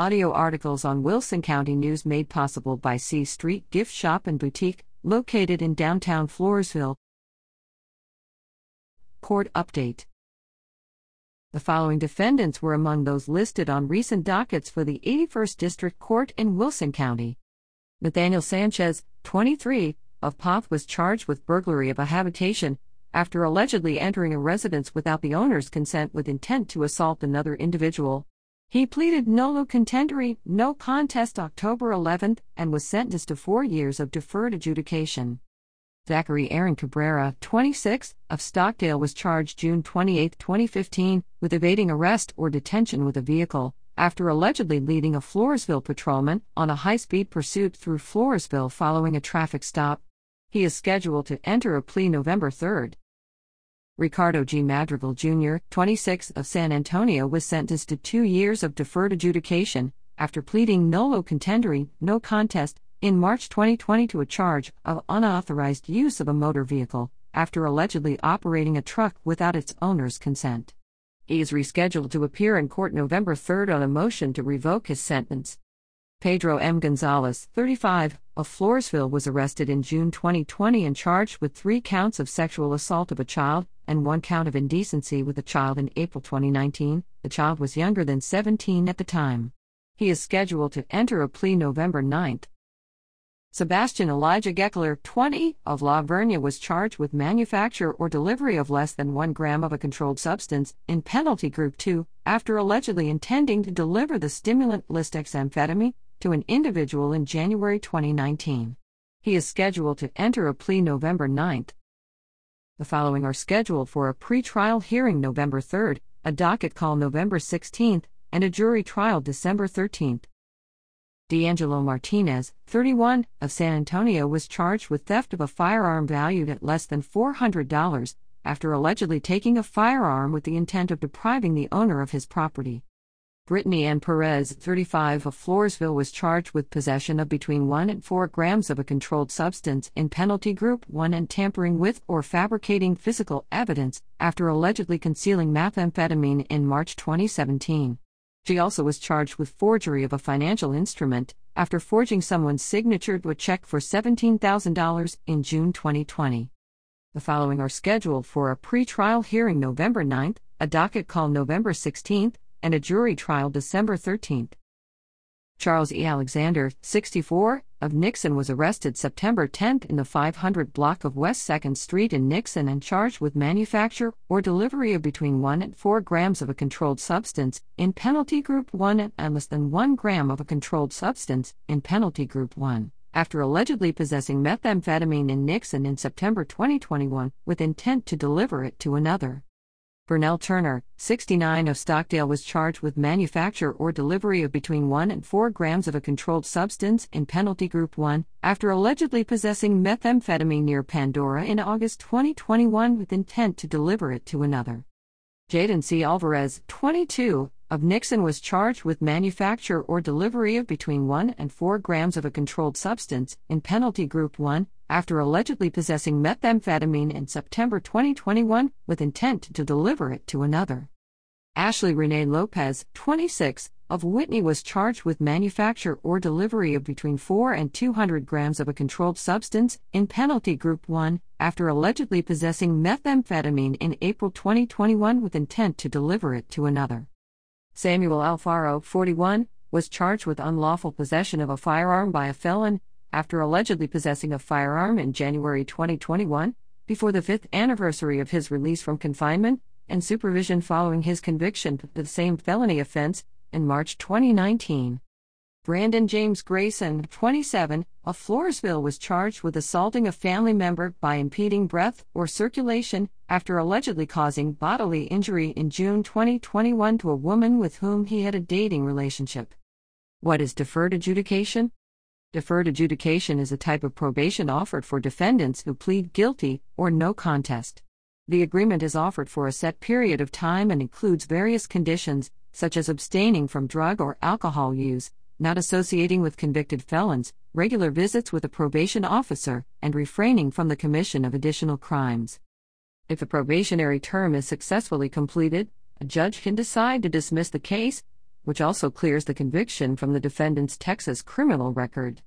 audio articles on Wilson County News made possible by C Street Gift Shop and Boutique, located in downtown Floresville. Court Update The following defendants were among those listed on recent dockets for the 81st District Court in Wilson County. Nathaniel Sanchez, 23, of Poth was charged with burglary of a habitation after allegedly entering a residence without the owner's consent with intent to assault another individual. He pleaded nolo contendere, no contest October 11 and was sentenced to four years of deferred adjudication. Zachary Aaron Cabrera, 26, of Stockdale was charged June 28, 2015, with evading arrest or detention with a vehicle, after allegedly leading a Floresville patrolman on a high speed pursuit through Floresville following a traffic stop. He is scheduled to enter a plea November 3. Ricardo G. Madrigal Jr., 26, of San Antonio was sentenced to two years of deferred adjudication after pleading nolo contendere, no contest, in March 2020 to a charge of unauthorized use of a motor vehicle after allegedly operating a truck without its owner's consent. He is rescheduled to appear in court November 3 on a motion to revoke his sentence. Pedro M. Gonzalez, 35, of Floresville was arrested in June 2020 and charged with three counts of sexual assault of a child and one count of indecency with a child in April 2019. The child was younger than 17 at the time. He is scheduled to enter a plea November 9. Sebastian Elijah Geckler, 20, of La Vernia was charged with manufacture or delivery of less than 1 gram of a controlled substance in penalty group 2 after allegedly intending to deliver the stimulant lisdexamfetamine to an individual in January 2019. He is scheduled to enter a plea November 9. The following are scheduled for a pre-trial hearing November 3, a docket call November 16, and a jury trial December 13. D'Angelo Martinez, 31, of San Antonio was charged with theft of a firearm valued at less than $400 after allegedly taking a firearm with the intent of depriving the owner of his property. Brittany Ann Perez, 35, of Floresville was charged with possession of between 1 and 4 grams of a controlled substance in Penalty Group 1 and tampering with or fabricating physical evidence after allegedly concealing methamphetamine in March 2017. She also was charged with forgery of a financial instrument after forging someone's signature to a check for $17,000 in June 2020. The following are scheduled for a pre-trial hearing November 9th, a docket call November 16th, and a jury trial December 13. Charles E. Alexander, 64, of Nixon was arrested September 10 in the 500 block of West 2nd Street in Nixon and charged with manufacture or delivery of between 1 and 4 grams of a controlled substance in Penalty Group 1 and less than 1 gram of a controlled substance in Penalty Group 1 after allegedly possessing methamphetamine in Nixon in September 2021 with intent to deliver it to another. Burnell Turner, 69 of Stockdale was charged with manufacture or delivery of between 1 and 4 grams of a controlled substance in Penalty Group 1 after allegedly possessing methamphetamine near Pandora in August 2021 with intent to deliver it to another. Jaden C. Alvarez, 22, of Nixon was charged with manufacture or delivery of between 1 and 4 grams of a controlled substance in Penalty Group 1 after allegedly possessing methamphetamine in September 2021 with intent to deliver it to another. Ashley Renee Lopez, 26, of Whitney was charged with manufacture or delivery of between 4 and 200 grams of a controlled substance in Penalty Group 1 after allegedly possessing methamphetamine in April 2021 with intent to deliver it to another. Samuel Alfaro, 41, was charged with unlawful possession of a firearm by a felon after allegedly possessing a firearm in January 2021, before the fifth anniversary of his release from confinement and supervision following his conviction for the same felony offense in March 2019. Brandon James Grayson, 27, of Floresville was charged with assaulting a family member by impeding breath or circulation after allegedly causing bodily injury in June 2021 to a woman with whom he had a dating relationship. What is deferred adjudication? Deferred adjudication is a type of probation offered for defendants who plead guilty or no contest. The agreement is offered for a set period of time and includes various conditions, such as abstaining from drug or alcohol use, not associating with convicted felons, regular visits with a probation officer, and refraining from the commission of additional crimes. If the probationary term is successfully completed, a judge can decide to dismiss the case, which also clears the conviction from the defendant's Texas criminal record.